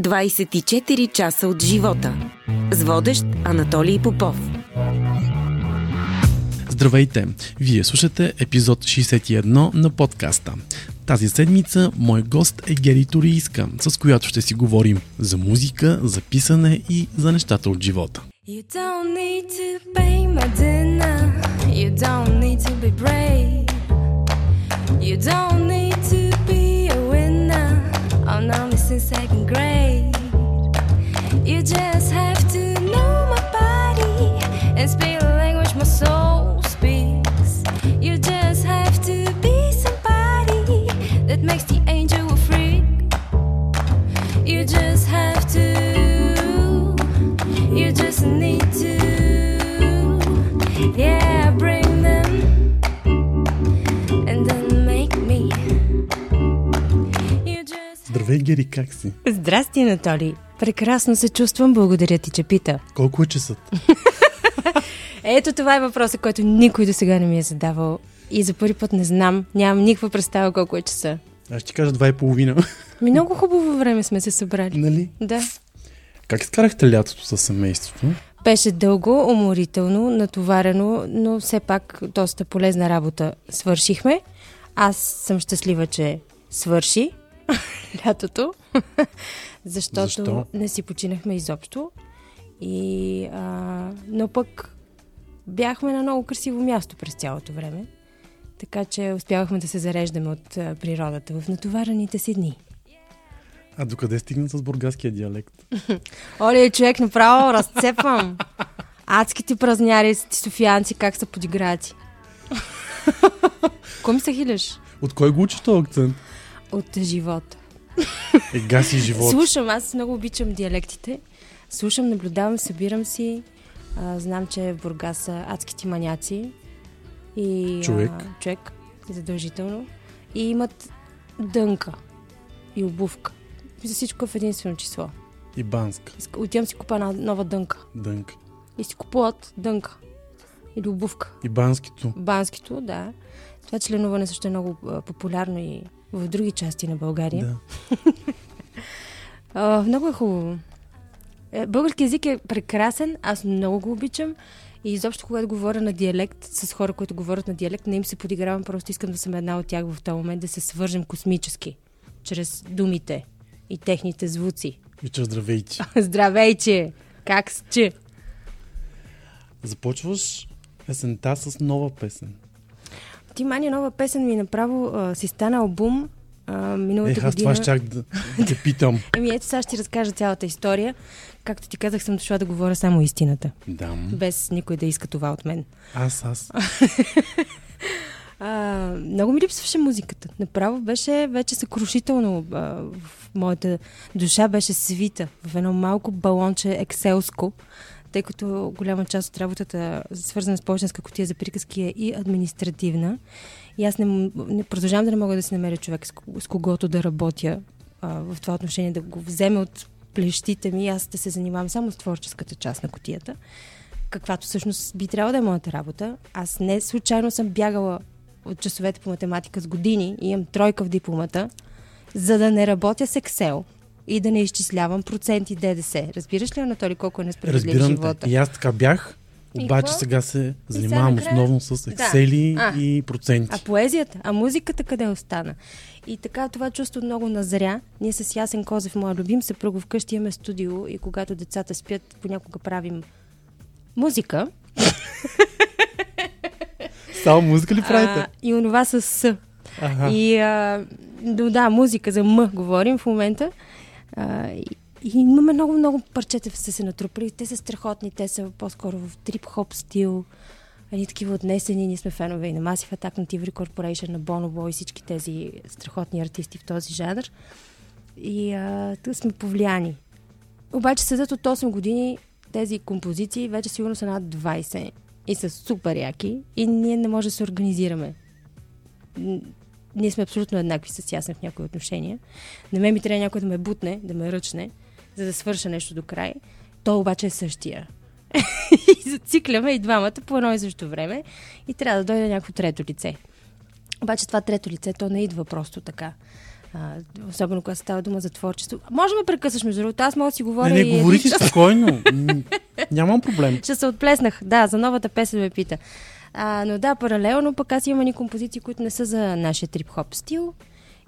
24 часа от живота. С водещ Анатолий Попов. Здравейте! Вие слушате епизод 61 на подкаста. Тази седмица мой гост е Гери Турийска, с която ще си говорим за музика, за писане и за нещата от живота. You don't need to pay my dinner. You don't need to be brave. You don't need to missing second grade. You just have to know my body and speak Здравей, Гери, как си? Здрасти, Анатолий. Прекрасно се чувствам, благодаря ти, че пита. Колко е часът? Ето това е въпросът, който никой до сега не ми е задавал. И за първи път не знам, нямам никаква представа колко е часа. Аз ще кажа два и половина. Ми много хубаво време сме се събрали. нали? Да. Как изкарахте лятото със семейството? Беше дълго, уморително, натоварено, но все пак доста полезна работа свършихме. Аз съм щастлива, че свърши лятото, защото Защо? не си починахме изобщо. И, а, но пък бяхме на много красиво място през цялото време. Така че успявахме да се зареждаме от а, природата в натоварените си дни. А докъде стигна с бургаския диалект? Оле, човек, направо разцепвам. Адските празняри, ти софиянци, как са подиграти. Кой ми се хиляш? От кой го учиш този акцент? От живота. Е, гаси живот. Слушам, аз много обичам диалектите. Слушам, наблюдавам, събирам си. А, знам, че в Бургас са адските маняци. И, Човек. А, човек, задължително. И имат дънка и обувка. За всичко е в единствено число. И Банск. Отивам си купа една нова дънка. Дънк. И си купуват дънка. Или обувка. И Банскито. Банскито, да. Това членуване също е много а, популярно и в други части на България. Да. Много е хубаво. Е, Български язик е прекрасен, аз много го обичам. И изобщо, когато говоря на диалект с хора, които говорят на диалект, не им се подигравам, просто искам да съм една от тях в този момент, да се свържем космически, чрез думите и техните звуци. Вича, здравейте. Здравейче! Как сте? Започваш есента с нова песен. Ти мани нова песен ми направо а, си стана албум а, миналата Ех, аз година. това щях да, да те питам. Еми ето сега ще ти разкажа цялата история. Както ти казах, съм дошла да говоря само истината. Да. Без никой да иска това от мен. Аз, аз. А, много ми липсваше музиката. Направо беше вече съкрушително. А, в моята душа беше свита в едно малко балонче екселско, тъй като голяма част от работата, свързана с почтенска котия за приказки, е и административна. И аз не, не продължавам да не мога да си намеря човек, с, ко- с когото да работя а, в това отношение, да го вземе от плещите ми аз да се занимавам само с творческата част на котията каквато всъщност би трябвало да е моята работа. Аз не случайно съм бягала от часовете по математика с години и имам тройка в дипломата, за да не работя с Excel и да не изчислявам проценти ДДС. Разбираш ли, Анатолий, колко е несправедлив Разбирам живота? те. И аз така бях, обаче сега се занимавам накрая? основно с Да. ексели А. и проценти. А поезията, а музиката къде остана? И така това чувство много назря. Ние с Ясен Козев, моя любим съпруг, вкъщи имаме студио и когато децата спят, понякога правим музика. Само музика ли правите? А, и онова с С. Аха. И а, да, да, музика за М говорим в момента. И, имаме много, много парчета са се натрупали. Те са страхотни, те са по-скоро в трип-хоп стил. Едни такива отнесени, ние сме фенове и на Massive Attack, на TV Corporation, на Bonobo и всички тези страхотни артисти в този жанр. И а, тук сме повлияни. Обаче седат от 8 години тези композиции, вече сигурно са над 20 и са супер яки и ние не можем да се организираме. Ние сме абсолютно еднакви с ясен в някои отношения. На мен ми трябва някой да ме бутне, да ме ръчне, за да свърша нещо до край. То обаче е същия. и зацикляме и двамата по едно и също време и трябва да дойде някакво трето лице. Обаче това трето лице, то не идва просто така. А, особено когато става дума за творчество. Може ме прекъсваш, между другото. Аз мога да си говоря Не, не, и говори си спокойно. Нямам проблем. Ще се отплеснах. Да, за новата песен ме пита. А, но да, паралелно пък аз имам едни композиции, които не са за нашия трип-хоп стил.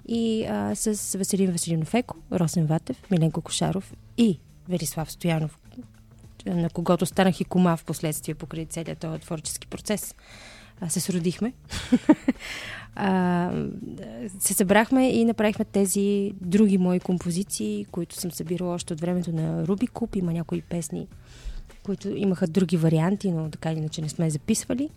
И а, с Веселин Веселинов Еко, Росен Ватев, Миленко Кошаров и Велислав Стоянов, на когото станах и кома в последствие покрай целият този творчески процес. А, се сродихме. а, се събрахме и направихме тези други мои композиции, които съм събирала още от времето на Руби Куп. Има някои песни, които имаха други варианти, но така иначе не сме записвали.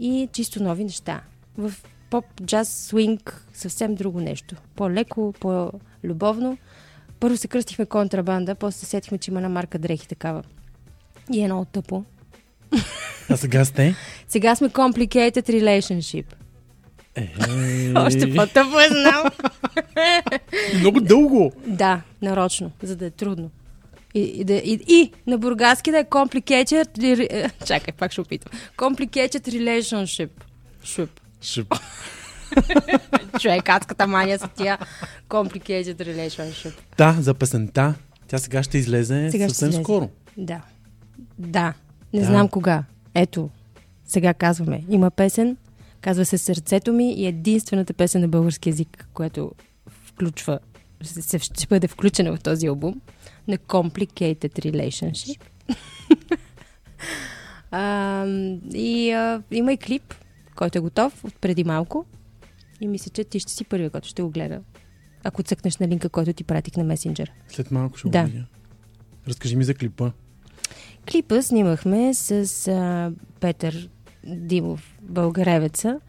И чисто нови неща. В поп, джаз, свинг, съвсем друго нещо. По-леко, по-любовно. Първо се кръстихме контрабанда, после се сетихме, че има една марка дрехи такава. И е много тъпо. А сега сте? Сега сме Complicated Relationship. Е, Още по-тъпо е, знам. Много дълго. да, нарочно, за да е трудно. И, и, да, и, и на бургаски да е Complicated... Чакай, пак ще опитам. Complicated Relationship. Шуп. Шип. Човек, адската мания са тия Complicated Relationship. Да, за песента. Тя сега ще излезе Сега ще съвсем излезе. скоро. Да. Да. Не Да. знам кога. Ето, сега казваме. Има песен, казва се Сърцето ми и единствената песен на български язик, която включва, се, се- ще бъде включена в този албум на Complicated Relationship. а, и а, има и клип, който е готов от преди малко. И мисля, че ти ще си първият, който ще го гледа. Ако цъкнеш на линка, който ти пратих на месенджера. След малко ще Да. го видя. Разкажи ми за клипа. Клипа снимахме с а, Петър Димов, българевеца,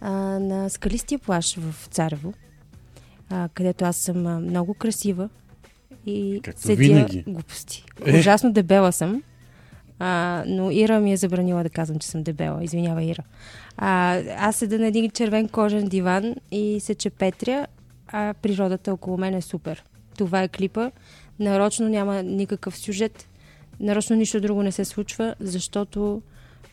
а, на скалистия плаш в Царево, а, където аз съм а, много красива и Както седя винаги. глупости. Е. Ужасно дебела съм, а, но Ира ми е забранила да казвам, че съм дебела. Извинява, Ира. А, аз седа на един червен кожен диван и се чепетря, а природата около мен е супер. Това е клипа. Нарочно няма никакъв сюжет. Нарочно нищо друго не се случва, защото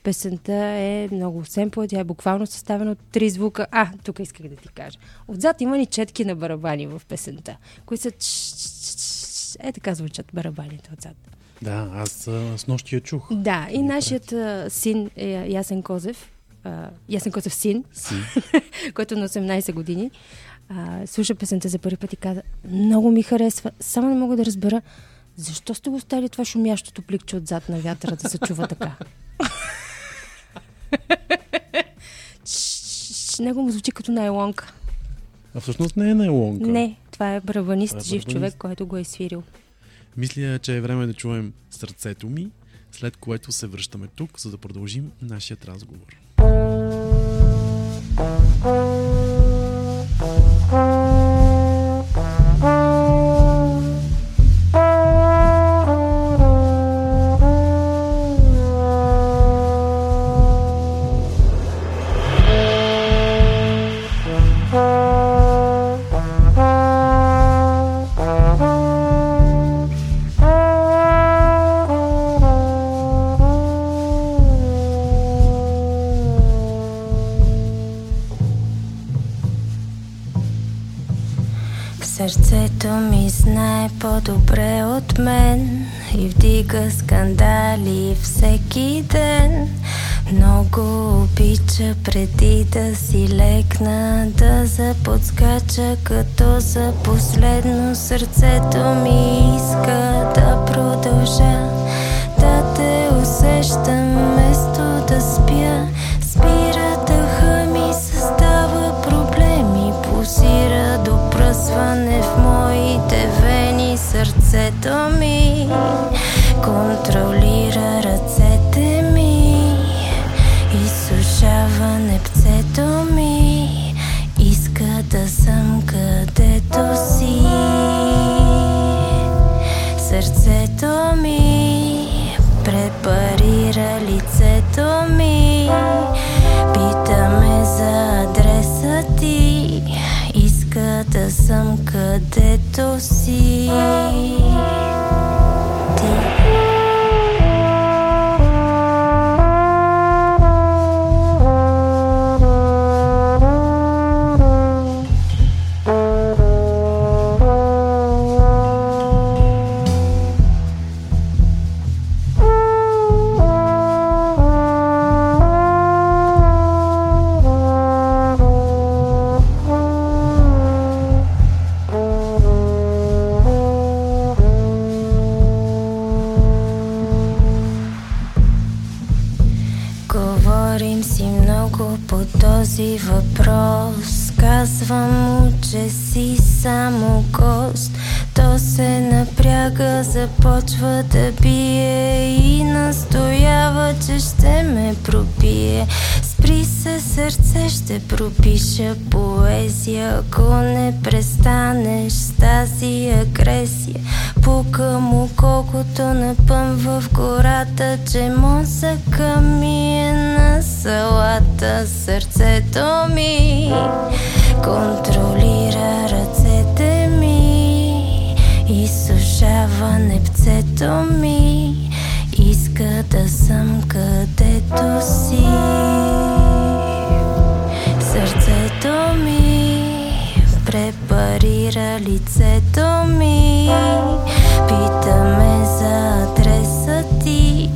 песента е много семпла. Тя е буквално съставена от три звука. А, тук исках да ти кажа. Отзад има ни четки на барабани в песента, които са... Е, така звучат барабаните отзад. Да, аз с нощи я чух. Да, и нашият син е Ясен Козев. Ясен Козев син, Си. който е на 18 години, а, слуша песента за първи път и каза, много ми харесва, само не мога да разбера, защо сте го стали това шумящото пликче отзад на вятъра да се чува така? Него му звучи като найлонка. А всъщност не е найлонка. Не, това е барабанист, Това е жив човек, който го е свирил. Мисля, че е време да чуем сърцето ми, след което се връщаме тук, за да продължим нашият разговор. Сърцето по-добре от мен И вдига скандали всеки ден. Много обича преди да си легна Да заподскача като за последно Сърцето ми иска да продължа. Да те усещам вместо да спя Спира дъха ми, създава проблеми Пулсира до пръсване в моите вени Сърцето ми контролира ръцете тази агресия. Пука му колкото напъм в гората Че мозъка ми е на салата. Сърцето ми контролира ръцете ми Изсушава непцето ми. Иска да съм където си. Сърцето ми препарира лицето ми. Пита ме за адреса ти.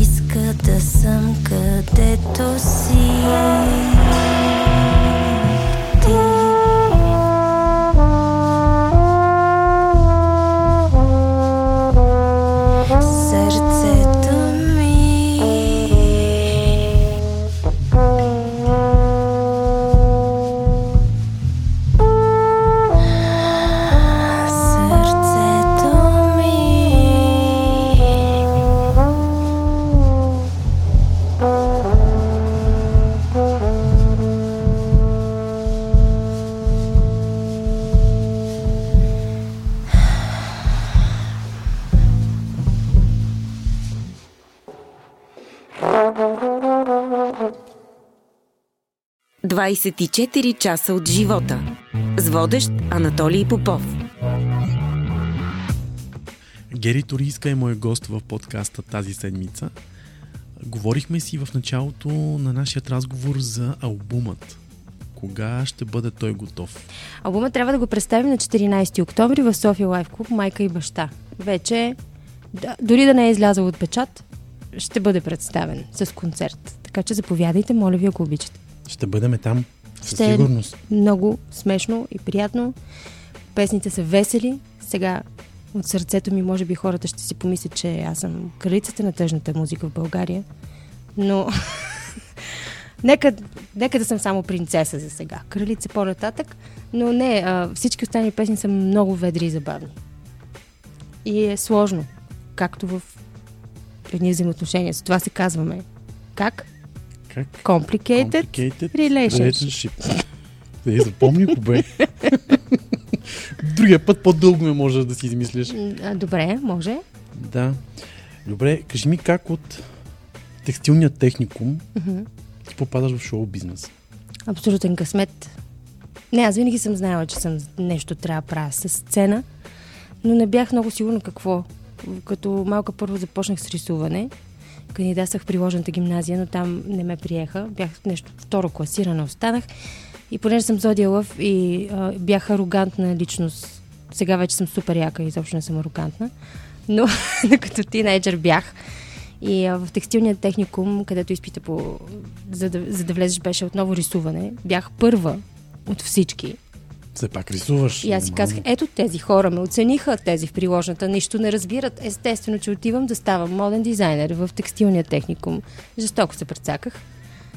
Иска да съм където си 24 часа от живота. С водещ Анатолий Попов. Гери Торийска е мой гост в подкаста тази седмица. Говорихме си в началото на нашия разговор за албумът. Кога ще бъде той готов? Албума трябва да го представим на 14 октомври в София Лайф Клуб Майка и баща. Вече, да, дори да не е излязъл от печат, ще бъде представен с концерт. Така че заповядайте, моля ви, ако обичате. Ще бъдем там със Ще е сигурност. много смешно и приятно. Песните са весели. Сега от сърцето ми, може би хората ще си помислят, че аз съм кралицата на тъжната музика в България. Но нека, нека да съм само принцеса за сега. Кралица по-нататък. Но не, а, всички останали песни са много ведри и забавни. И е сложно. Както в едни взаимоотношения. За това се казваме. Как? Как? Complicated, Complicated relationship. Да я запомни го, бе. Другия път по-дълго ме може да си измислиш. А, Добре, може. Да. Добре, кажи ми как от текстилния техникум Мгм. ти попадаш в шоу бизнес. Абсолютен късмет. Не, аз винаги съм знаела, че съм нещо трябва да правя с сцена, но не бях много сигурна какво. Като малка първо започнах с рисуване. Кандидатствах в приложената гимназия, но там не ме приеха. Бях нещо второ класирана, останах. И понеже съм Зодия Лъв и а, бях арогантна личност, сега вече съм супер яка изобщо не съм арогантна, но като тинейджър бях. И а, в текстилния техникум, където изпита по... За да, за да влезеш беше отново рисуване, бях първа от всички. Все пак рисуваш. И аз си казах, ето тези хора ме оцениха, тези в приложната, нищо не разбират. Естествено, че отивам да ставам моден дизайнер в текстилния техникум. Жестоко се прецаках,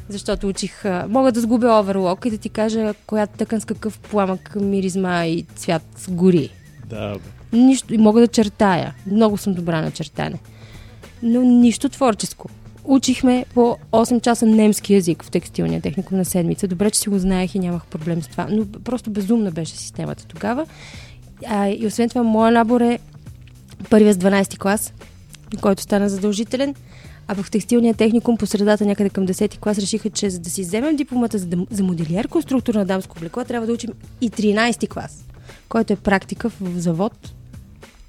защото учих... Мога да сгубя оверлок и да ти кажа коя тъкан с какъв пламък, миризма и цвят гори. Да, бе. Нищо. И мога да чертая. Много съм добра на чертане. Но нищо творческо. Учихме по 8 часа немски язик в текстилния техникум на седмица. Добре, че си го знаех и нямах проблем с това. Но просто безумна беше системата тогава. А, и освен това, моя набор е първия с 12 клас, който стана задължителен. А в текстилния техникум по средата, някъде към 10 клас, решиха, че за да си вземем дипломата за, за моделиер конструктор на дамско облекло, трябва да учим и 13 клас, който е практика в завод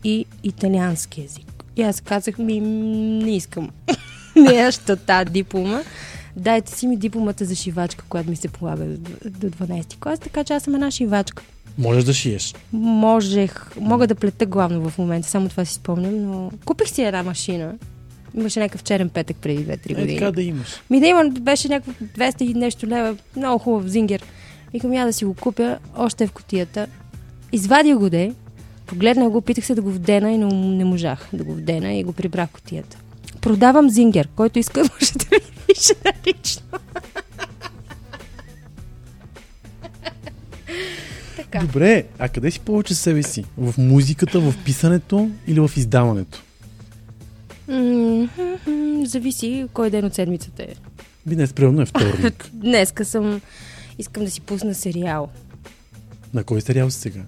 и италиански язик. И аз казах ми, не искам. не я що тази диплома. Дайте си ми дипломата за шивачка, която ми се полага до, до 12 клас, така че аз съм една шивачка. Можеш да шиеш. Можех, мога да плета главно в момента, само това си спомням, но купих си една машина. Имаше някакъв черен петък преди 2-3 Е, години. така да имаш. Ми да има, беше някакво 200 и нещо лева, много хубав зингер. Викам, я да си го купя, още е в котията. Извадих го де, погледнах го, питах се да го вдена и не, не можах да го вдена и го прибрах в котията. Продавам зингер, който иска може да ми пише лично. Така. Добре, а къде си повече себе си? В музиката, в писането или в издаването? М, Зависи кой ден от седмицата е. Би днес примерно е вторник. Днеска съм... Искам да си пусна сериал. На кой сериал си сега?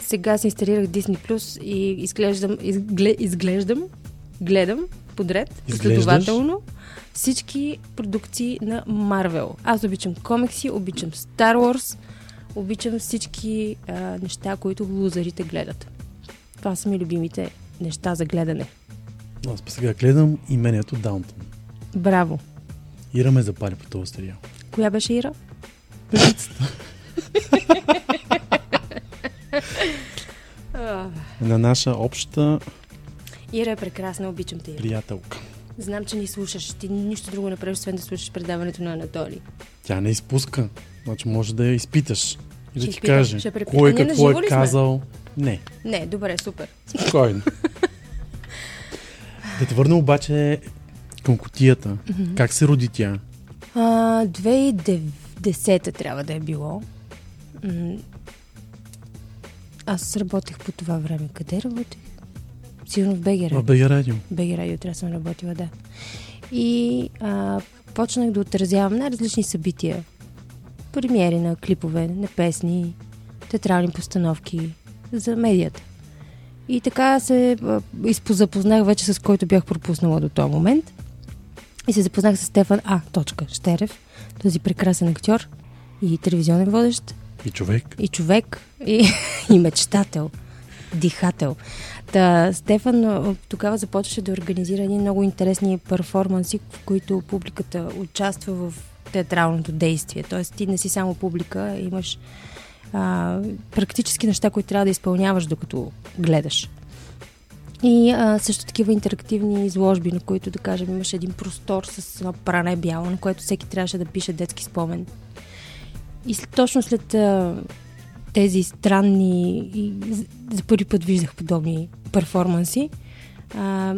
Сега си инсталирах Disney Plus и изглеждам, изгле, изглеждам, гледам подред, Изглеждаш? последователно всички продукции на Марвел. Аз обичам комикси, обичам Star Wars, обичам всички а, неща, които лузарите гледат. Това са ми любимите неща за гледане. Аз па сега гледам имението Даунтон. Браво! Ира ме запали по този сериал. Коя беше Ира? Певицата. На наша обща Ира е прекрасна, обичам те. Ира. приятелка. Знам, че ни слушаш. Ти нищо друго не правиш, освен да слушаш предаването на Анатолий. Тя не изпуска. Значи може да я изпиташ. И да ти изпитам, каже ще препитам. кой Ние какво е ли сме? казал. Не, Не, добре, супер. спокойно. да те върна обаче към котията. Как се роди тя? А, 2010 трябва да е било. М, Аз работех по това време. Къде работех? Сигурно в БГ В Радио. БГ Радио. БГ Радио трябва да съм работила, да. И а, почнах да отразявам най-различни събития. Премиери на клипове, на песни, театрални постановки за медията. И така се запознах вече с който бях пропуснала до този момент. И се запознах с Стефан А. Точка, Штерев, този прекрасен актьор и телевизионен водещ, И човек. и човек, и, и мечтател, дихател. Та, Стефан тогава започваше да организира едни много интересни перформанси, в които публиката участва в театралното действие. Тоест ти не си само публика, имаш а, практически неща, които трябва да изпълняваш докато гледаш. И а, също такива интерактивни изложби, на които, да кажем, имаше един простор с едно пране бяло, на което всеки трябваше да пише детски спомен. И точно след а, тези странни и за- първи път виждах подобни перформанси, а,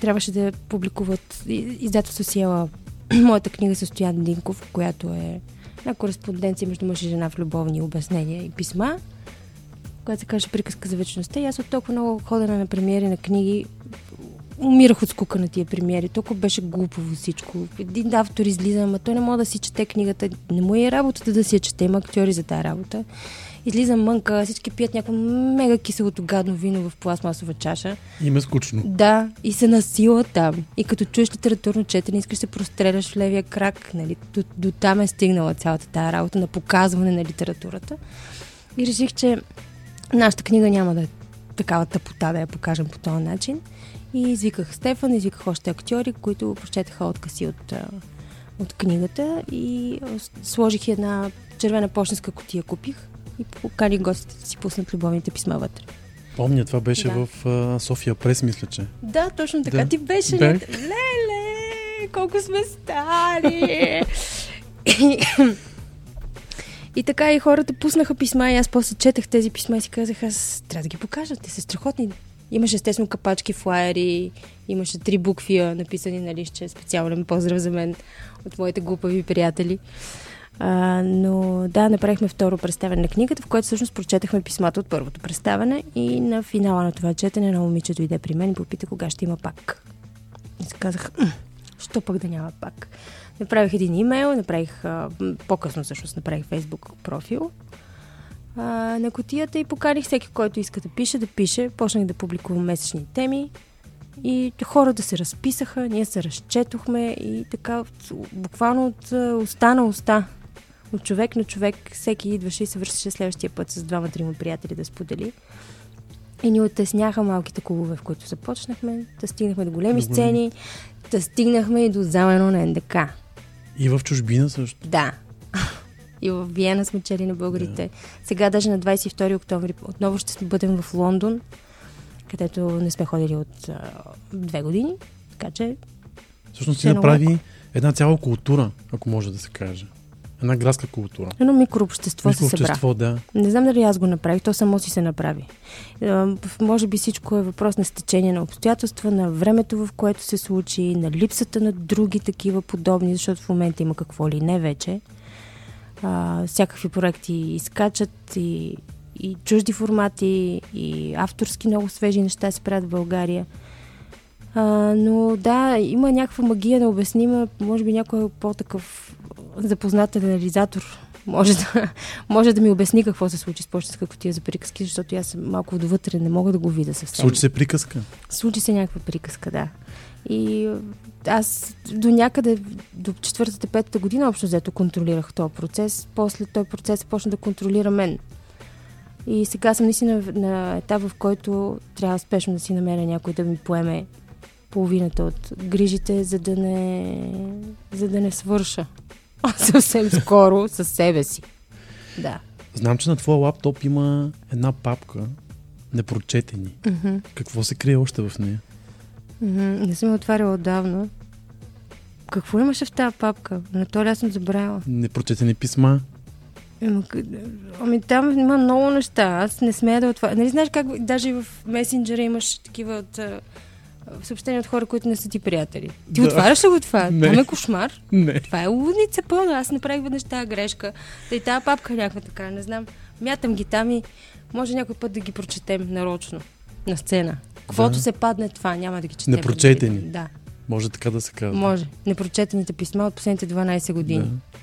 трябваше да публикуват издателство Сиела моята книга със Стоян Динков, която е една кореспонденция между мъж и жена в любовни обяснения и писма, която се каже приказка за вечността. И аз от толкова много ходена на премиери на книги умирах от скука на тия премиери. Толкова беше глупово всичко. Един автор излиза, ама той не може да си чете книгата. Не му е работата да си я чете. Има актьори за тази работа. Излиза мънка, всички пият някакво мега киселото гадно вино в пластмасова чаша. Им е скучно. Да, и се насила там. И като чуеш литературно четене, искаш се простреляш в левия крак. Нали? До, до там е стигнала цялата тази работа на показване на литературата. И реших, че нашата книга няма да е такава тъпота да я покажем по този начин. И извиках Стефан, извиках още актьори, които прочетаха откъси от, от книгата и сложих една червена почтенска котия, купих и поканих гостите да си пуснат любовните писма вътре. Помня, това беше Да. в а, София Прес, мисля, че. Да, точно така. Да. Ти беше. Бях. Леле, колко сме стари! и, така и хората пуснаха писма и аз после четах тези писма и си казах, аз трябва да ги покажа, те са страхотни. Имаше естествено капачки, флаери, имаше три букви написани на лище, специален поздрав за мен от моите глупави приятели. А, но да, направихме второ представяне на книгата, в което всъщност прочетахме писмата от първото представяне и на финала на това четене на момиче дойде при мен и попита кога ще има пак. И си казах, «М, що пък да няма пак. Направих един имейл, направих а, по-късно всъщност направих фейсбук профил а, на котията и поканих всеки, който иска да пише, да пише. Почнах да публикувам месечни теми и хората се разписаха, ние се разчетохме и така буквално от уста на уста, от човек на човек, всеки идваше и се връщаше следващия път с двама-трима приятели да сподели. И ни оттесняха малките клубове, в които започнахме, да стигнахме до големи До сцени, да стигнахме и до замено на НДК. И в чужбина също. Да. И в Виена сме чели на българите. Сега даже на 22 октомври отново ще бъдем в Лондон, където не сме ходили от а, две години. Така че Всъщност е направи една цяла култура, ако може да се каже. Една градска култура. едно микрообщество се събра. да. Не знам дали аз го направих, то само си се направи. Може би всичко е въпрос на стечение на обстоятелства, на времето, в което се случи, на липсата на други такива подобни, защото в момента има какво ли не вече. а, всякакви проекти изкачат и, и чужди формати, и авторски много свежи неща се правят в България. А, но да, има някаква магия необяснима, може би някой по-такъв запознат реализатор може да, може да ми обясни какво се случи с почтенска котия за приказки, защото аз съм малко довътре, не мога да го видя съвсем. Случи се приказка. Случи се някаква приказка, да. И аз до някъде, до четвъртата, петата година общо взето контролирах този процес. После този процес почна да контролира мен. И сега съм наистина на етап, в който трябва спешно да си намеря някой да ми поеме половината от грижите, за да не, за да не свърша съвсем скоро със себе си. Да. Знам, че на твоя лаптоп има една папка непрочетени. Мгм. Какво се крие още в нея? Мгм. Не съм я отваряла отдавна. Какво имаше в тази папка? На то аз съм забравила? Непрочетени писма. Ами там има много неща. Аз не смея да отваря. Нали знаеш как даже и в месенджера имаш такива от, съобщения от хора, които не са ти приятели? Ти Да. отваряш ли го това? Не. Там е кошмар. Не. Това е лудница пълна. Аз направих веднъж тази грешка. Да и тази папка е някаква така, не знам. Мятам ги там и може някой път да ги прочетем нарочно на сцена. Каквото Да. се падне това, няма да ги четем. Непрочетени. Да, Може така да се казва. може. Непрочетените писма от последните 12 години. Да.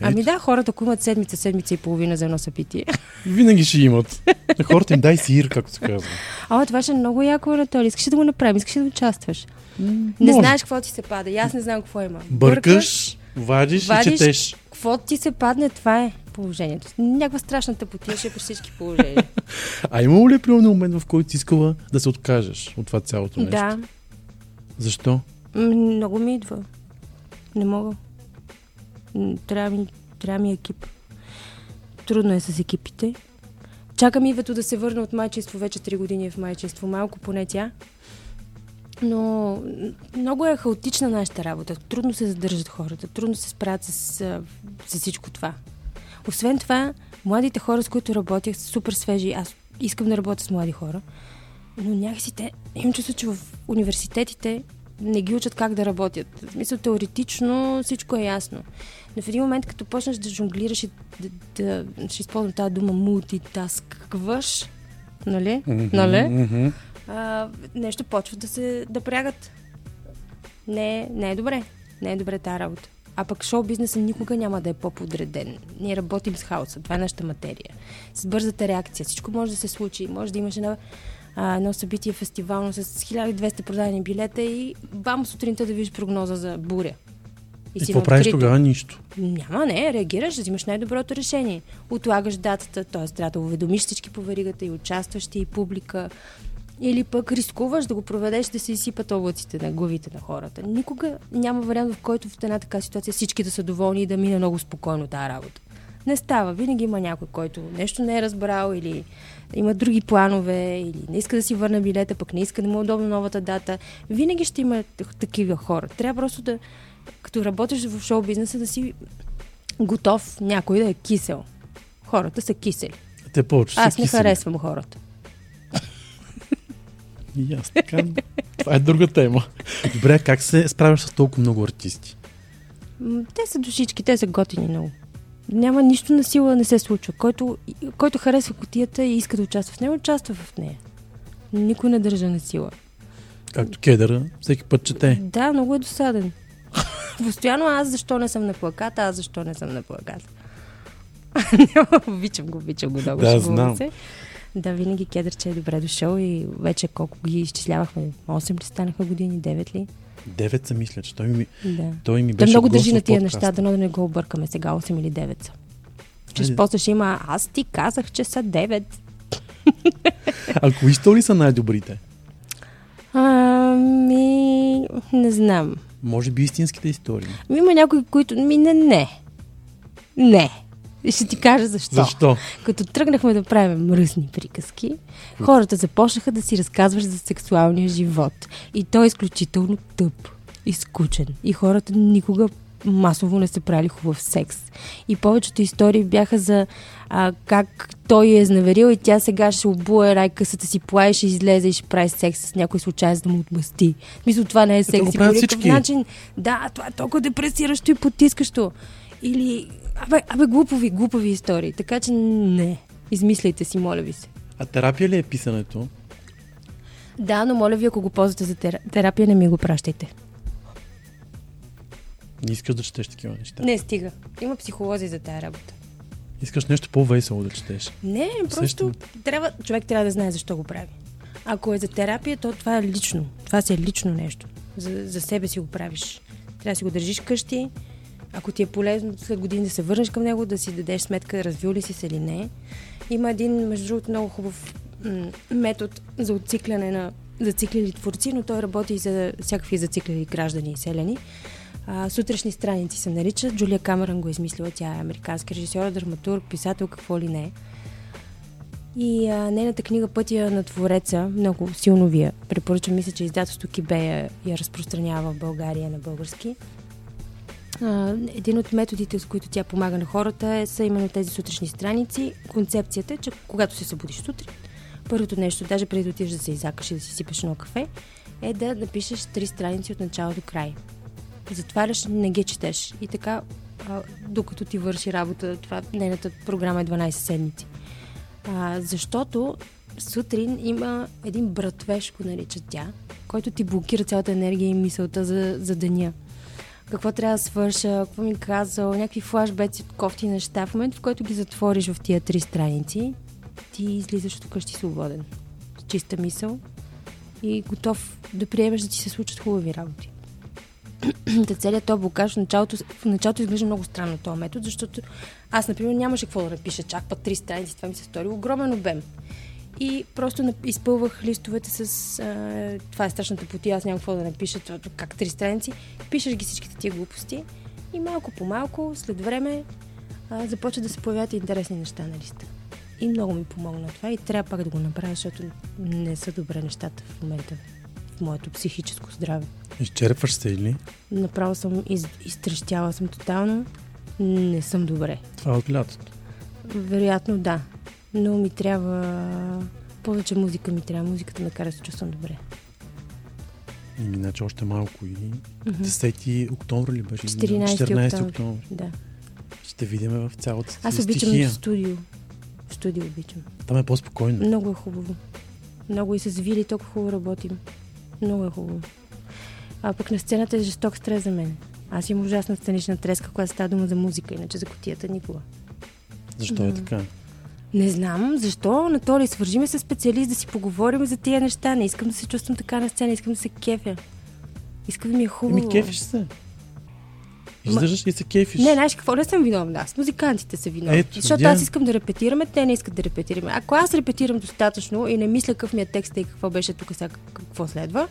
Ами да, хората, ако имат седмица, седмица и половина за едно събитие. Винаги ще имат. На хората им дай сир, както се казва. А, това ще е много яко, Анатолий. Искаш да го направим, искаш да участваш. Не Може. знаеш какво ти се пада. И аз не знам какво има. Бъркаш, вадиш, вадиш. и четеш. Какво ти се падне, това е положението. Някаква страшна тъпотия ще е при всички положения. А имало ли е примерно момент, в който искала да се откажеш от това цялото нещо? да, Защо? м, много ми идва. Не мога. Трябва ми, трябва ми екип. Трудно е с екипите. Чакам Ивето да се върне от майчество. Вече 3 години е в майчество. Малко поне тя. Но много е хаотична нашата работа. Трудно се задържат хората. Трудно се справят с, с всичко това. Освен това, младите хора, с които работях, са супер свежи. Аз искам да работя с млади хора. Но някакси те, имам чувство, че в университетите не ги учат как да работят. В смисъл, теоретично всичко е ясно. Но в един момент, като почнеш да жонглираш и да, да ще използвам тази дума мултитаскваш, нали? нали? Мгм. А, нещо почва да се да прягат. Не, не е добре. Не е добре тази работа. А пък шоу бизнеса никога няма да е по-подреден. Ние работим с хаоса. Това е нашата материя. С бързата реакция. Всичко може да се случи. Може да имаш една, а, едно събитие фестивално с 1200 продадени билета и бам сутринта да видиш прогноза за буря. И си какво правиш открито. тогава? Нищо. Няма, не, реагираш, взимаш най-доброто решение. Отлагаш датата, т.е. трябва да уведомиш всички по веригата и участващи и публика. Или пък рискуваш да го проведеш да се изсипат облаците на главите на хората. Никога няма вариант, в който в една така ситуация всички да са доволни и да мине много спокойно тази работа. Не става. Винаги има някой, който нещо не е разбрал или има други планове, или не иска да си върне билета, пък не иска да му е удобно новата дата. Винаги ще има так- такива хора. Трябва просто да, като работиш в шоу бизнеса, да си готов някой да е кисел. Хората са кисели. Те повече Аз не кисели. харесвам хората. И аз така. Това е друга тема. Добре, как се справяш с толкова много артисти? Те са душички, те са готини много. Няма нищо на сила не се случва. Който, който харесва котията и иска да участва в нея, участва в нея. Никой не държа на сила. Както кедъра, всеки път чете. Да, много е досаден. Постоянно аз защо не съм на плаката, аз защо не съм на плаката. обичам го, обичам го много. Да, знам. Се. Да, винаги кедърче е добре дошъл и вече колко ги изчислявахме. 8 ли станаха години, 9 ли? Девет са мисля, че той ми, Да. той ми Да беше много гост държи на тия подкаста. неща, дано да не го объркаме сега 8 или 9 са. Че Хайде. после ще има, аз ти казах, че са 9. А кои истории са най-добрите? Ами, не знам. Може би истинските истории. Ами, Има някои, които... Ми, не, не. Не. И ще ти кажа защо. Защо? Като тръгнахме да правим мръсни приказки, хората започнаха да си разказваш за сексуалния живот. И той е изключително тъп и скучен. И хората никога масово не са правили хубав секс. И повечето истории бяха за а, как той е изневерил и тя сега ще обуе райкъсата си плае, ще излезе и ще прави секс с някой случай, за да му отмъсти. Мисля, това не е секс. и по никакъв начин. Да, това е толкова депресиращо и потискащо. Или Абе, абе, глупови, глупови истории. Така че не. Измисляйте си, моля ви се. А терапия ли е писането? Да, но моля ви, ако го ползвате за тера- терапия, не ми го пращайте. Не искаш да четеш такива неща. Не, стига. Има психолози за тая работа. Искаш нещо по-весело да четеш. Не, просто Усещам. трябва, човек трябва да знае защо го прави. Ако е за терапия, то това е лично. Това си е лично нещо. За, за себе си го правиш. Трябва да си го държиш къщи. Ако ти е полезно след години да се върнеш към него, да си дадеш сметка развил ли си се или не. Има един, между другото, много хубав метод за отцикляне на зациклили творци, но той работи и за всякакви зациклили граждани и селени. А, сутрешни страници се наричат. Джулия Камерън го е измислила. Тя е американски режисьор, драматург, писател, какво ли не. И а, нейната книга Пътя на Твореца, много силно ви я препоръчвам. Мисля, че издателство Кибея я разпространява в България на български. Един от методите, с които тя помага на хората, е, са именно тези сутрешни страници. Концепцията е, че когато се събудиш сутрин, първото нещо, даже преди да отидеш да се изякаш и да си сипеш едно кафе, е да напишеш три страници от начало до край. Затваряш, не ги четеш. И така, а, докато ти върши работа, това нейната програма е 12 седмици. А, защото сутрин има един братвеж, го нарича тя, който ти блокира цялата енергия и мисълта за, за деня. Какво трябва да свърша, какво ми казал, някакви флашбеци, кофти неща. В момента, в който ги затвориш в тия три страници, ти излизаш от къщи свободен. С чиста мисъл и готов да приемеш да ти се случат хубави работи. Та целият този блокаж в началото, в началото изглежда много странно този метод, защото аз, например, нямаше какво да напиша чак път три страници, това ми се стори огромен обем. И просто изпълвах листовете с... А, това е страшната потия, аз нямам какво да напиша, това, как три страници. Пишеш ги всичките тия глупости и малко по малко, след време, а, започват да се появяват интересни неща на листа. И много ми помогна това и трябва пак да го направя, защото не са добре нещата в момента в моето психическо здраве. Изчерпваш се или? Направо съм из, изтрещяла съм тотално. Не съм добре. Това е от лятото. Вероятно да. Но ми трябва повече музика ми трябва. Музиката ме кара да се чувствам добре. И миначе още малко и 10 октомври ли беше? 14 14 октомври. октомври. Да. Ще видим в цялата Аз обичам стихия. студио. Студио обичам. Там е по-спокойно. Много е хубаво. Много и с Вили толкова хубаво работим. Много е хубаво. А пък на сцената е жесток стрес за мен. Аз имам ужасна сценична треска, когато става дума за музика, иначе за котията никога. Защо е така? Не знам защо. Анатолий, свържиме се специалист да си поговорим за тия неща. Не искам да се чувствам така на сцена, искам да се кефя. Искам да ми е хубаво. Еми, кефиш се. Издържаш и се кефиш. Не, знаеш какво? Не съм виновна аз. Музикантите са виновни. Ето, Защото видя. аз искам да репетираме, те не искат да репетираме. Ако аз репетирам достатъчно и не мисля какъв ми е текст и какво беше тук сега, какво следва,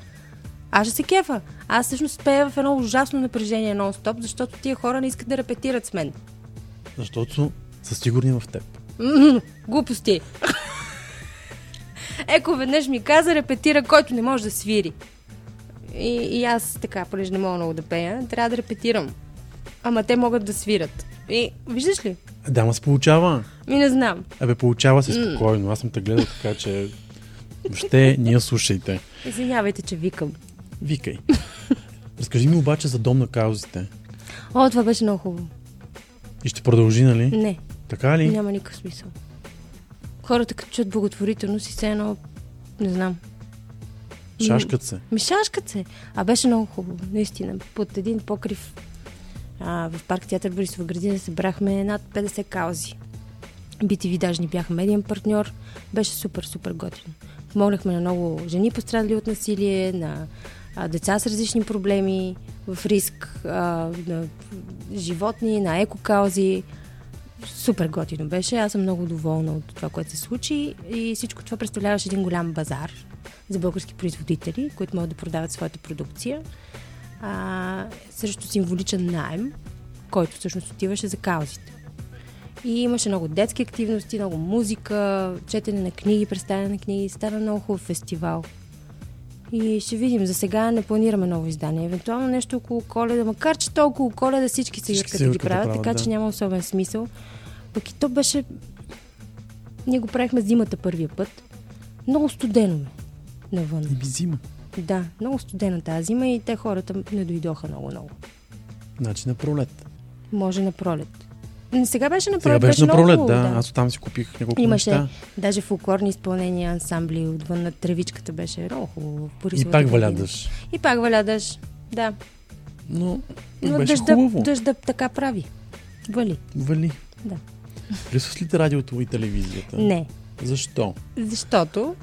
аз ще се кефа. Аз всъщност пея в едно ужасно напрежение нон-стоп, защото тия хора не искат да репетират с мен. Защото са сигурни в теб. Глупости. Еко веднъж ми каза, репетира, който не може да свири. И, и аз така, понеже не мога много да пея, трябва да репетирам. Ама те могат да свират. И виждаш ли? Да, ма се получава. Ми не знам. Абе, получава се спокойно. Аз съм те гледал така, че въобще ние слушайте. Извинявайте, че викам. Викай. Разкажи ми обаче за дом на каузите. О, това беше много хубаво. И ще продължи, нали? Не, Така ли? няма никакъв смисъл. Хората като чуят благотворителност и все едно, не знам. Шашкат се. Ми шашкат се. А беше много хубаво, наистина. Под един покрив а, в парк театър Борисова градина събрахме над 50 каузи. BTV даже ни бяха медиен партньор. Беше супер, супер готино. Помогнахме на много жени пострадали от насилие, на а, деца с различни проблеми, в риск, а, на животни, на екокаузи. Супер готино беше. Аз съм много доволна от това, което се случи и всичко това представляваше един голям базар за български производители, които могат да продават своята продукция а, срещу символичен найем, който всъщност отиваше за каузите. И имаше много детски активности, много музика, четене на книги, представяне на книги. Стана много хубав фестивал. И ще видим. За сега не планираме ново издание. Евентуално нещо около коледа, макар че то около коледа всички се се да ги да правят, правят, така да. че няма особен смисъл. Пък и то беше... Ние го правихме зимата първия път. Много студено ме навън. И би зима. Да, много студена тази зима и те хората не дойдоха много-много. Значи на пролет. Може на пролет. Сега беше на Сега пролет. беше на пролет, много, да. Аз оттам си купих няколко Имаше неща. даже фолклорни изпълнения, ансамбли отвън на тревичката беше много хубаво. И пак валядаш. И пак валядаш, да. Но, Но беше дъжда, хубаво. дъжда така прави. Вали. Вали. Да. Присъства ли радиото и телевизията? Не. Защо? Защото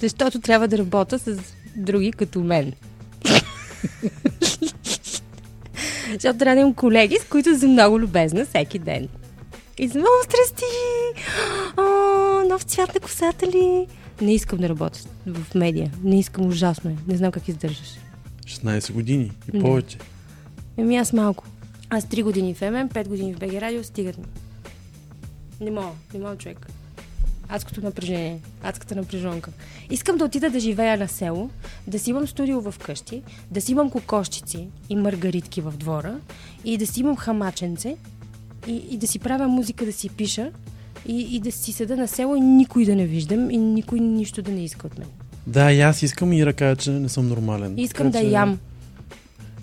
защото трябва да работя с други като мен. защото трябва да имам колеги, с които съм много любезна всеки ден. И съм, о, здрасти! О, нов цвят на косата ли? Не искам да работя в медия. Не искам, ужасно е. Не знам как издържаш. 16 години и Да. повече. Еми аз малко. Аз 3 години в ММ, 5 години в БГ Радио, стигат ми. Не мога, не мога човек. Адското напрежение, адската напрежонка. Искам да отида да живея на село, да си имам студио в къщи, да си имам кокошчици и маргаритки в двора и да си имам хамаченце и, и да си правя музика, да си пиша и, и да си седа на село и никой да не виждам и никой нищо да не иска от мен. Да, и аз искам и кажа, че не съм нормален. И искам Така да че- ям.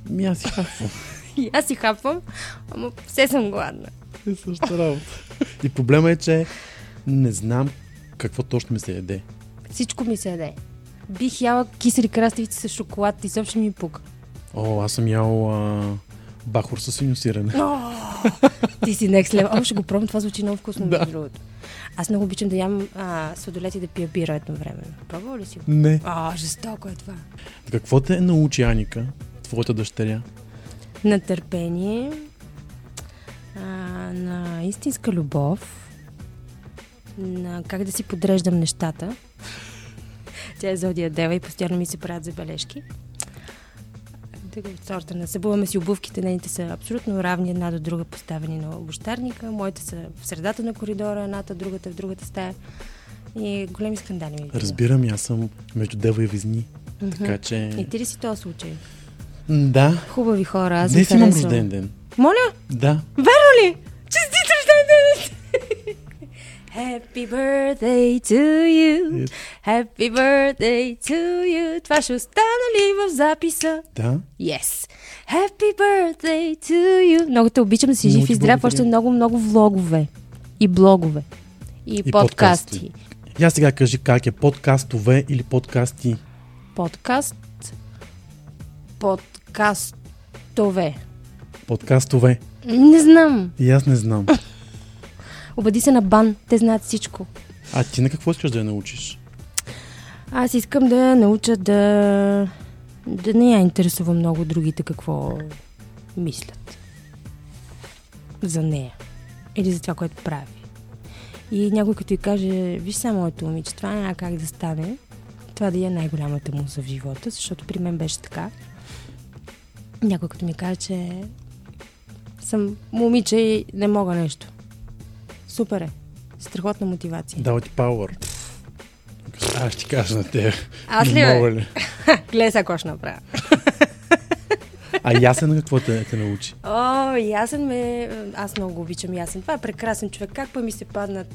Ми аз си хапвам. И аз си хапвам, ама все съм гладна. е същата работа. И проблема е, че не знам какво точно ми се яде. Всичко ми се яде. Бих яла кисели краставици с шоколад и изобщо не ми пука. О, аз съм ял а, бахор с синусиране. Ти си next level. О, ще го пробвам, това звучи много вкусно, Да. между другото. Аз много обичам да ям а, сладолет и да пия бира едновременно. Пробвала ли си? Не. А, жестоко е това. Какво те научи Аника, твоята дъщеря? На търпение, а, на истинска любов, на как да си подреждам нещата. Тя е зодия дева и постоянно ми се правят забележки. Сорта на събуваме си обувките, нейните са абсолютно равни една до друга, поставени на обощарника. Моите са в средата на коридора, едната, другата в другата стая. И големи скандали ми. Разбирам, аз съм между дева и везни. Така че... И ти ли си този случай? Да. Хубави хора, аз Днес имам рожден ден. Моля? Да. Верно ли? Честит! Happy birthday to you. Happy birthday to you. Това ще остане ли в записа? Да. Yes. Happy birthday to you. Много те обичам да си жив и здрав. Още много, много влогове. И блогове. И, И подкасти. подкасти. Я сега кажи как е подкастове или подкасти. Подкаст. Подкастове. Подкастове. Не знам. И аз не знам. Обади се на бан. Те знаят всичко. А ти на какво искаш да я научиш? Аз искам да науча да... да не я интересува много другите какво мислят за нея или за това, което прави. И някой като й каже, виж само моето момиче, това няма как да стане, това да е най-голямата му за в живота, защото при мен беше така. Някой като ми каже, че съм момиче и не мога нещо. Супер е. Страхотна мотивация. Дава ти пауър. Аз ти кажа на те. Аз ли, мога ли? Гледай сега какво ще направя. А ясен какво те, те научи? О, Ясен ме... Аз много обичам Ясен. Това е прекрасен човек. Как па ми се падна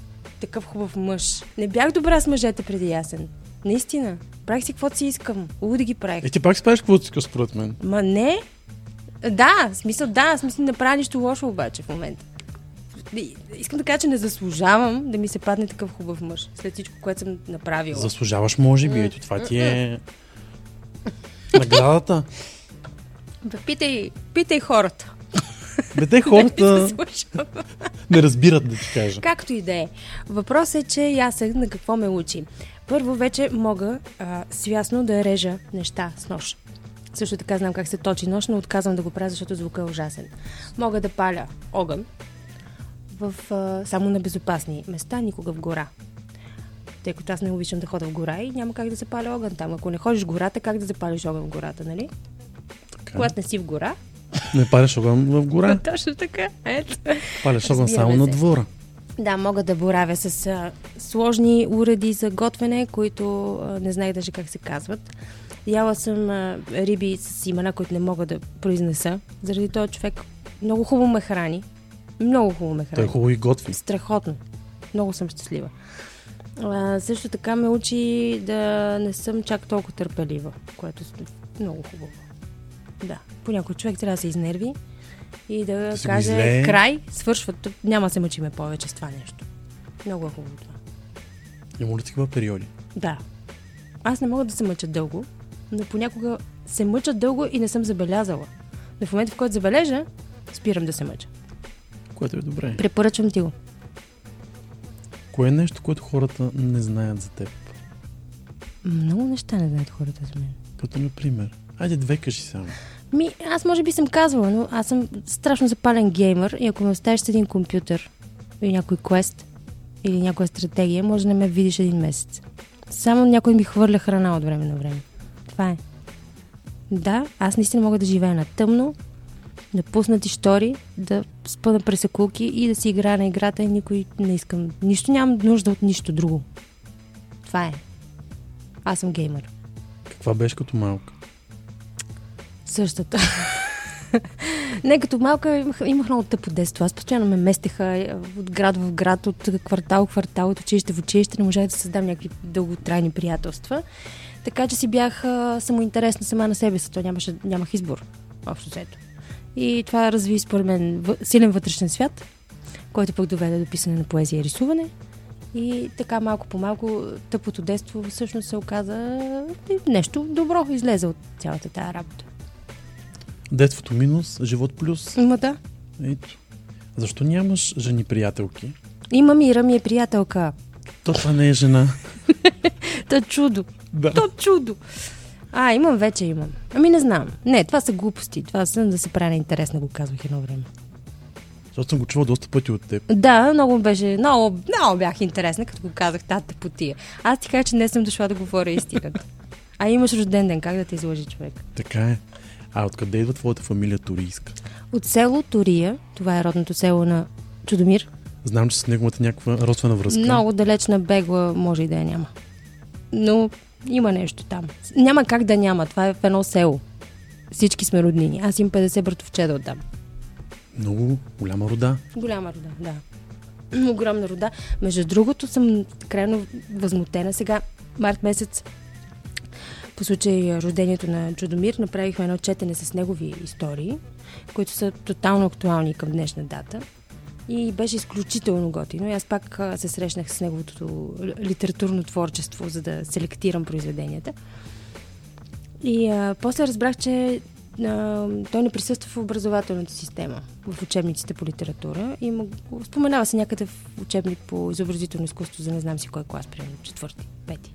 такъв хубав мъж? Не бях добра с мъжете преди Ясен. Наистина. Правих си каквото си искам. Луди ги правих. Е, ти пак си правиш каквото си искаш според мен. Ма не. Да, смисъл да, смисъл не правя нищо лошо обаче в момента. Искам да кажа, че не заслужавам да ми се падне такъв хубав мъж. След всичко, което съм направила. Заслужаваш, може би. Ето това ти е наградата. Бе, Питай, питай хората. Бе, те хората не разбират да ти кажа. Както и да е. Въпросът е, че ясен на какво ме учи. Първо вече мога а, свясно да режа неща с нож. Също така знам как се точи нож, но отказвам да го правя, защото звукът е ужасен. Мога да паля огън в, а, само на безопасни места, никога в гора. Тъй като аз не обичам да ходя в гора и няма как да се паля огън там. Ако не ходиш в гората, как да запалиш огън в гората, нали? Така. Когато не си в гора. Не палиш огън в гора. Точно така. Ето. Палиш огън само на се. двора. Да, мога да боравя с а, сложни уреди за готвене, които а, не знаех даже как се казват. Яла съм а, риби с имена, които не мога да произнеса. Заради този човек много хубаво ме храни. Много хубаво ме Той храни. е хубаво и готви. Страхотно. Много съм щастлива. А, също така ме учи да не съм чак толкова търпелива, което е много хубаво. Да. Понякога човек трябва да се изнерви и да, Да каже излее. край, свършва, няма да се мъчиме повече с това нещо. Много е хубаво това. Има ли такива периоди? Да. Аз не мога да се мъча дълго, но понякога се мъча дълго и не съм забелязала. Но в момента, в който забележа, спирам да се мъча. Което е добре. Препоръчвам ти го. Кое е нещо, което хората не знаят за теб? Много неща не знаят хората за мен. Като например. Айде две кажи само. Ми, аз може би съм казвала, но аз съм страшно запален геймър и ако ме оставиш с един компютър или някой квест или някоя стратегия, може да не ме видиш един месец. Само някой ми хвърля храна от време на време. Това е. Да, аз наистина мога да живея на тъмно, да пусна ти штори, да спъна пресекулки и да си играя на играта и никой не искам. Нищо нямам нужда от нищо друго. Това е. Аз съм геймър. Каква беше като малка? Същата. Не, като малка имах, имах много тъпо детство. Аз постоянно ме местеха е, от град в град, от квартал в квартал, от училище в училище. Не можах да създам някакви дълготрайни приятелства. Така че си бях самоинтересна сама на себе си. То нямаше, нямах избор, общо взето. И това разви, според мен, силен вътрешен свят, който пък доведе до писане на поезия и рисуване. И така малко по малко тъпото детство всъщност се оказа е, нещо добро излезе от цялата тази работа. Детството минус, живот плюс. Ма да. Ето. Защо нямаш жени приятелки? Има Мира ми е приятелка. То това не е жена. То чудо. Да. То чудо. А, имам вече, имам. Ами не знам. Не, това са глупости. Това са да се прави интересно, го казвах едно време. Защото съм го чувал доста пъти от теб. Да, много беше, много, много бях интересна, като го казах тата по тия. Аз ти казах, че не съм дошла да говоря истината. А имаш рожден ден, как да те излъжи човек? Така е. А откъде идва твоята фамилия Турийска? От село Тория, това е родното село на Чудомир, Знам, че с него имате някаква родствена връзка. много далечна бегла може и да я няма. Но има нещо там. Няма как да няма, това е в едно село. Всички сме роднини. Аз имам 50 братовчеда оттам. Много голяма рода. Голяма рода, да. Огромна рода. Между другото съм крайно възмутена. Сега, март месец, по случай рождението на Чудомир, направихме едно четене с негови истории, които са тотално актуални към днешна дата. И беше изключително готино. И аз пак се срещнах с неговото литературно творчество, за да селектирам произведенията. И а, после разбрах, че а, той не присъства в образователната система, в учебниците по литература. И му, споменава се някъде в учебник по изобразително изкуство за не знам си кой клас, примерно четвърти, пети.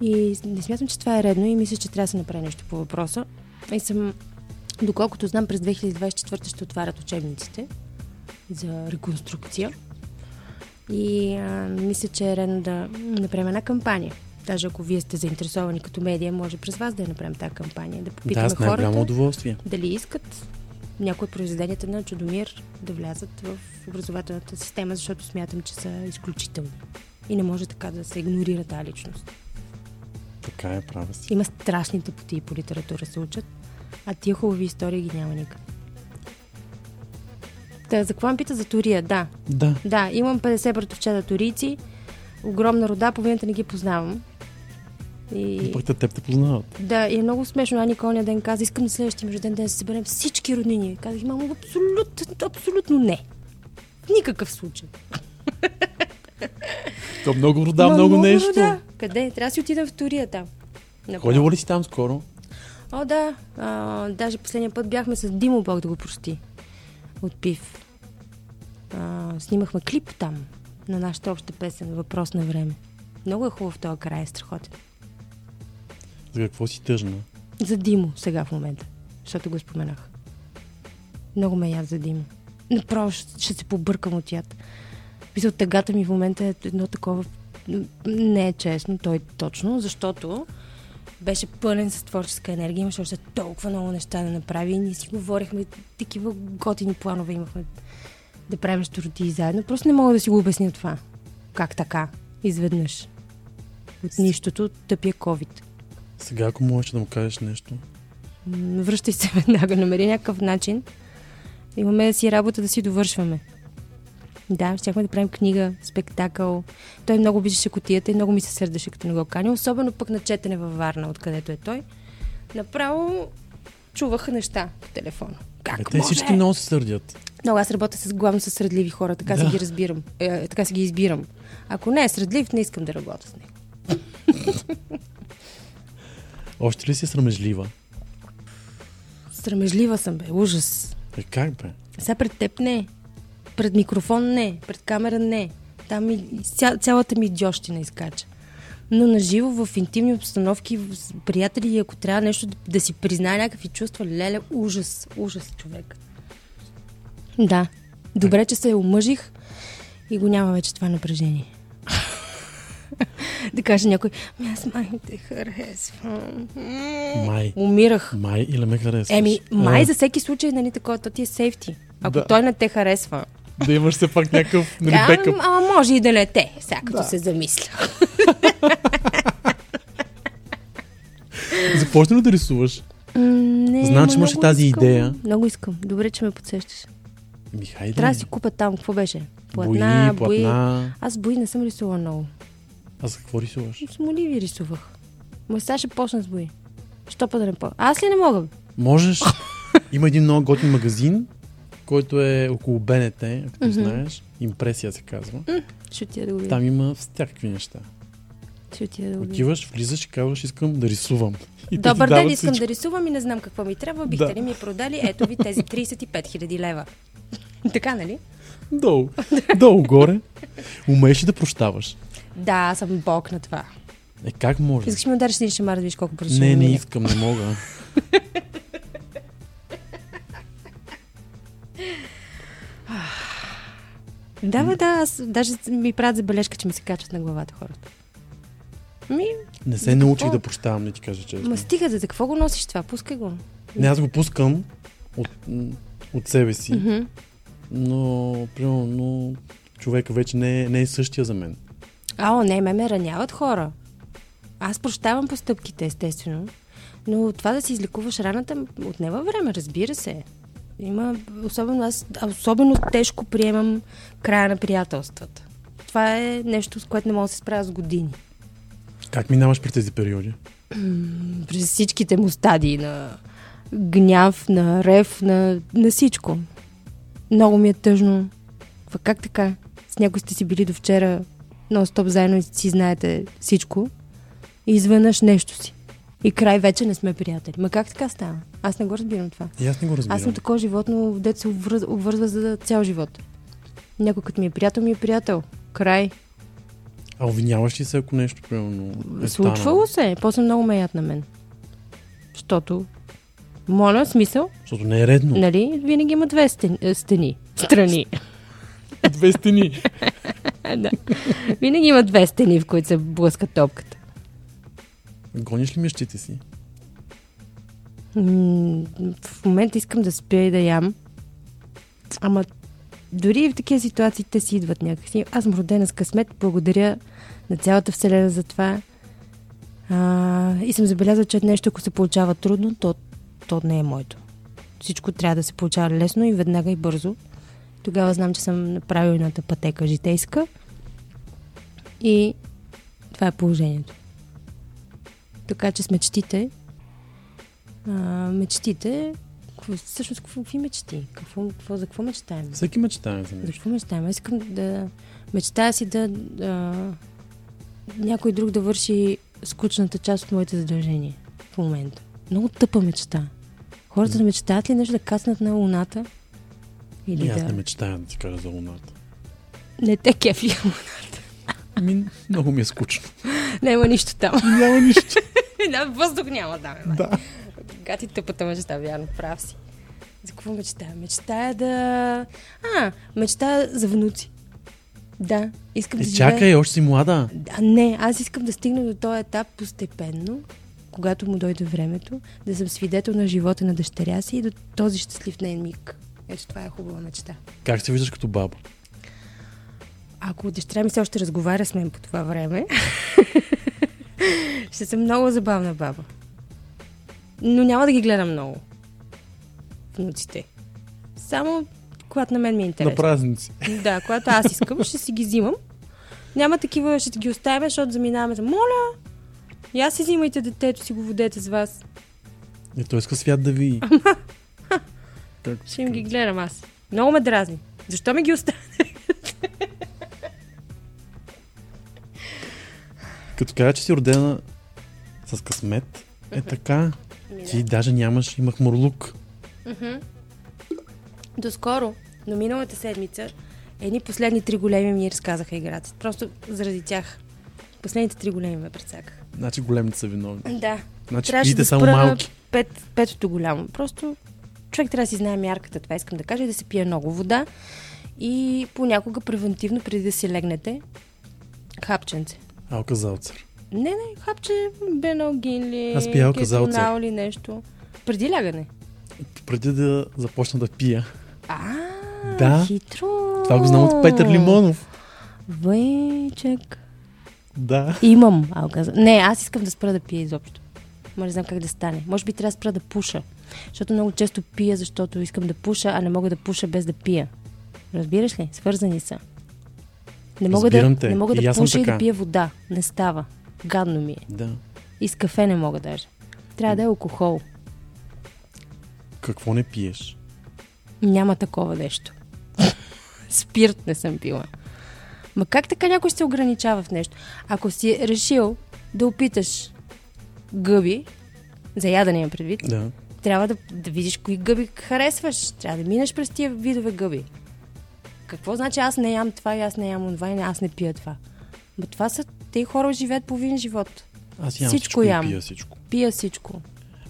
И не смятам, че това е редно и мисля, че трябва да се направи нещо по въпроса. И съм, доколкото знам, през 2024 ще отварят учебниците за реконструкция. И а, мисля, че е редно да направим една кампания. Даже ако вие сте заинтересовани като медия, може през вас да я направим тази кампания. Да попитаме да, хората удоволствие. дали искат някои от произведенията на Чудомир да влязат в образователната система, защото смятам, че са изключителни. И не може така да се игнорира тази личност. Така е, права си. Има страшни тъпоти по литература се учат, а тия хубави истории ги няма никъде. Та, за какво ме пита за Турия? Да, Да. да, имам 50 братовчета турийци, огромна рода, половината не ги познавам. И... Пък те теб те познават. Да, и е много смешно. Ани колния ден каза, искам на следващия ми рожден ден да се съберем всички роднини. Казах, мамо, абсолютно, абсолютно не. В никакъв случай. То много рода, Ма, много, нещо. рода. Къде? Трябва да си отидем в Турия там. Ходила ли си там скоро? О, да. А, даже последния път бяхме с Димо, Бог да го прости. От Пив. А, снимахме клип там на нашата обща песен Въпрос на време. Много е хубав този край, е страхотен. За какво си тъжна? За Димо сега в момента, защото го споменах. Много ме яд за Димо. Направо ще, ще се побъркам от яд. Мисля, тъгата ми в момента е едно такова... Не е честно, той точно, защото беше пълен с творческа енергия, имаше още толкова много неща да направи и ние си говорихме, такива готини планове имахме да правим нещо роти заедно. Просто не мога да си го обясня това. Как така? Изведнъж. От нищото тъпия COVID. Сега, ако можеш да му кажеш нещо. Връщай се веднага, намери някакъв начин. Имаме да си работа да си довършваме. Да, щяхме да правим книга, спектакъл. Той много обичаше котията и много ми се сърдеше, като не го кани. Особено пък на четене във Варна, откъдето е той. Направо чуваха неща по телефона. Как Е, те може? всички много се сърдят. Много, аз работя с главно с средливи хора, така Да. си ги разбирам. Е, така си ги избирам. Ако не е средлив, не искам да работя с него. Още ли си срамежлива? Срамежлива съм, бе. Ужас. Е, как бе? Сега пред теб не. Пред микрофон не. Пред камера не. Там и ця, цялата ми идиощина изкача. Но наживо, в интимни обстановки, с приятели, ако трябва нещо да, да си признае някакви чувства, леле, ужас, ужас, човек. Да. Добре, че се омъжих и го няма вече това напрежение. да каже някой, «Ами аз май те харесвам. Май. Умирах. Май или ме харесваш? Еми, май А, за всеки случай, нали, такова, то ти е сейфти. Ако Да. той не те харесва. Да имаш все пак някакъв нали, А, бекъп. ама може и да не те, сега като се замисля. Започна ли да рисуваш? Не, Знам, че имаше тази искам. идея. Много искам. Добре, че ме подсещаш. Ми, хайде. Трябва да си купя там. Какво беше? Бои, Платна, бои. платна. Аз бои не съм рисувала много. А за какво рисуваш? С моливи рисувах. Ма сега ще почна с бои. Що па да не по... Аз ли не мога? Можеш. Има един много готин магазин, който е около БНТ, ако Мгм. знаеш. Импресия се казва. Ще отида да го видя. Там има всякакви неща. Ще отида да го видя. Отиваш, влизаш и казваш, искам да рисувам. И Добър ден, искам всичко. да рисувам и не знам какво ми трябва. Бихте Да. ли ми продали? Ето ви тези 35 000 лева. така, нали? Долу. Долу горе. Умееш ли да прощаваш? Да, аз съм бог на това. Е, как може? Искаш ли ми удариш един шамар да видиш колко бързо Не, не искам, не мога. Да, бе, да, аз даже ми правят забележка, че ми се качват на главата хората. Ми, Не се научих какво? да прощавам, не ти кажа честно. ма стига, за какво го носиш това? Пускай го. Не, аз го пускам от, от себе си, Мгм. но, примерно, но човека вече не е, не е същия за мен. А, о, не, ме ме раняват хора. Аз прощавам постъпките, естествено. Но това да си излекуваш раната отнема време, разбира се. Има, особено аз, особено тежко приемам края на приятелствата. Това е нещо, с което не мога да се справя с години. Как минаваш през тези периоди? През всичките му стадии на гняв, на рев, на, на всичко. Много ми е тъжно. Ва Как така? С някой сте си били до вчера нон-стоп заедно и си знаете всичко. И изведнъж нещо си. И край вече не сме приятели. Ма как така става? Аз не го разбирам това. И аз не го разбирам. Аз съм такова животно, дете се обвърз, обвързва за цял живот. Някой като ми е приятел, ми е приятел. Край. А обвиняваш ли се, ако нещо, примерно, е Случвало се. После много ме яд на мен. Защото, моля, смисъл, Защото не е редно. нали, винаги има две стени. е, стени страни. Две стени. да. Винаги има две стени, в които се блъска топката. Гониш ли мечтите си? В момента искам да спя и да ям. Ама дори и в такива ситуации те си идват някакси. Аз съм родена с късмет. Благодаря на цялата вселена за това. А, и съм забелязала, че нещо, ако се получава трудно, то, то не е моето. Всичко трябва да се получава лесно и веднага и бързо. Тогава знам, че съм на правилната пътека житейска. И това е положението. Така че с мечтите а, мечтите, всъщност какви мечти? Какво, какво, за какво мечтаем? Всеки мечтае за За нещо. какво мечтаем? Аз искам да мечтая си да а, някой друг да върши скучната част от моите задължения в момента. Много тъпа мечта. Хората да мечтаят ли нещо да кацнат на луната? Или аз да... не мечтая да ти кажа за луната. Не те кефи. Ми, много ми е скучно. Няма нищо там. Няма нищо. да, въздух няма да. да. Гати тъпата мечта, вярно, прав си. За какво мечтая? Мечтая да... А, мечтая за внуци. Да, искам Е, да живея... чакай, още си млада. А, не, аз искам да стигна до този етап постепенно, когато му дойде времето, да съм свидетел на живота на дъщеря си и до този щастлив нейн миг. Ето това е хубава мечта. Как се виждаш като баба? Ако дъщеря ми се още разговаря с мен по това време, ще съм много забавна баба. Но няма да ги гледам много. Внуците. Само когато на мен ми е На интересно. празници. Да, когато аз искам, ще си ги взимам. Няма такива, ще ги оставим, защото заминаваме за моля. И аз си взимайте детето си, го водете с вас. И той иска свят да види. Как? Ще им ги гледам аз. Много ме дразни. Защо ми ги оставя? Като кажа, че си родена с късмет, е така. Ами Ти даже нямаш, имах морлук. Доскоро, но миналата седмица, едни последни три големи ми разказаха играта. Просто заради тях. Последните три големи ме прецакаха. Значи големите са виновни. Да. Значи Трябваше да само малки. пет, петото голямо. Просто човек трябва да си знае мярката. Това искам да кажа. и Да се пие много вода. И понякога превентивно, преди да си легнете, хапченце. Алка Залцер. Не, не, хапче, беналгин ли, Аз пия алказалцер. кетонал ли нещо. Преди лягане. Преди да започна да пия. А, Да. хитро. Това го знам от Петър Лимонов. Вейчек. Да. Имам алказа. Не, аз искам да спра да пия изобщо. Може не знам как да стане. Може би трябва да спра да пуша. Защото много често пия, защото искам да пуша, а не мога да пуша без да пия. Разбираш ли? Свързани са. Не мога Разбирам да, те. не мога да пуша и да пия вода. Не става. Гадно ми е. Да. И с кафе не мога даже. Трябва да е алкохол. Какво не пиеш? Няма такова нещо. Спирт не съм пила. Ма как така някой се ограничава в нещо? Ако си решил да опиташ гъби, за ядене имам предвид, Да. трябва да, да видиш кои гъби харесваш. Трябва да минеш през тия видове гъби. Какво значи аз не ям това и аз не ям това и аз не пия това? Ма това са, те хора живеят половин живот. Аз ям Всичко всичко, ям. пия всичко. Пия всичко.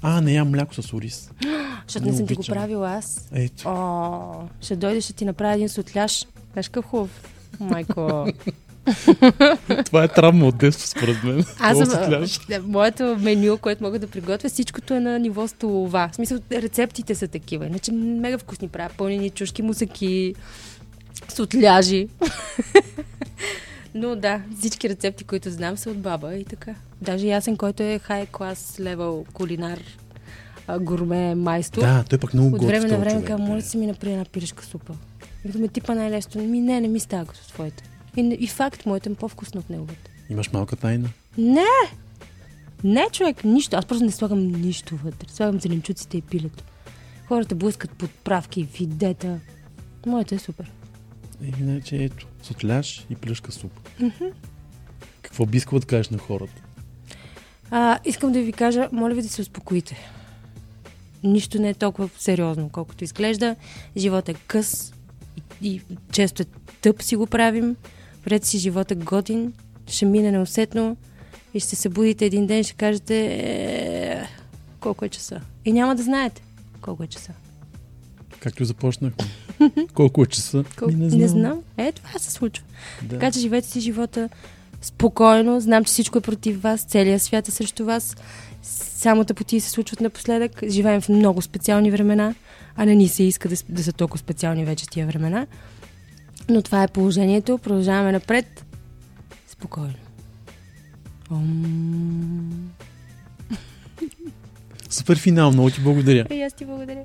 А, не ям мляко с ориз. Защото Не не съм ти го правила аз. Ето. О, ще дойдеш, ще ти направя един сотляш. Знаеш какъв хубав. Майко. Това е травма от детство, според мен. Аз съм, моето меню, което мога да приготвя, всичкото е на ниво столова. В смисъл, рецептите са такива. Иначе мега вкусни правя. Пълнени чушки, мусаки, сотляжи. Но да, всички рецепти, които знам, са от баба и така. Даже ясен, който е хай клас левел кулинар, гурме, майстор. Да, той пък много От готви време на време казва, моля си ми направи една пирешка супа. И да ме типа най-лесно. Ми не, не ми става като твоите. И, и факт, моята е по-вкусно от неговата. Имаш малка тайна. Не! Не, човек, нищо. Аз просто не слагам нищо вътре. Слагам зеленчуците и пилето. Хората блъскат подправки, видета. Моята е супер. И иначе ето, сотляш и плюшка суп. Какво би искала да кажеш на хората? А, искам да ви кажа, моля ви да се успокоите. Нищо не е толкова сериозно, колкото изглежда. Живот е къс и, и често е тъп си го правим. Вред си живота готин, ще мине неусетно и ще се събудите един ден и ще кажете е, колко е часа. И няма да знаете колко е часа. Както започнахме. Колко е часа? Колко... Ми, Не знам. Е, това се случва. Да. Така че живете си живота спокойно. Знам, че всичко е против вас. Целият свят е срещу вас. Само тъпоти се случват напоследък. Живеем в много специални времена, а не ни се иска да, да са толкова специални вече тия времена. Но това е положението. Продължаваме напред. Спокойно. Ом... Супер финал, много ти благодаря. И аз ти благодаря.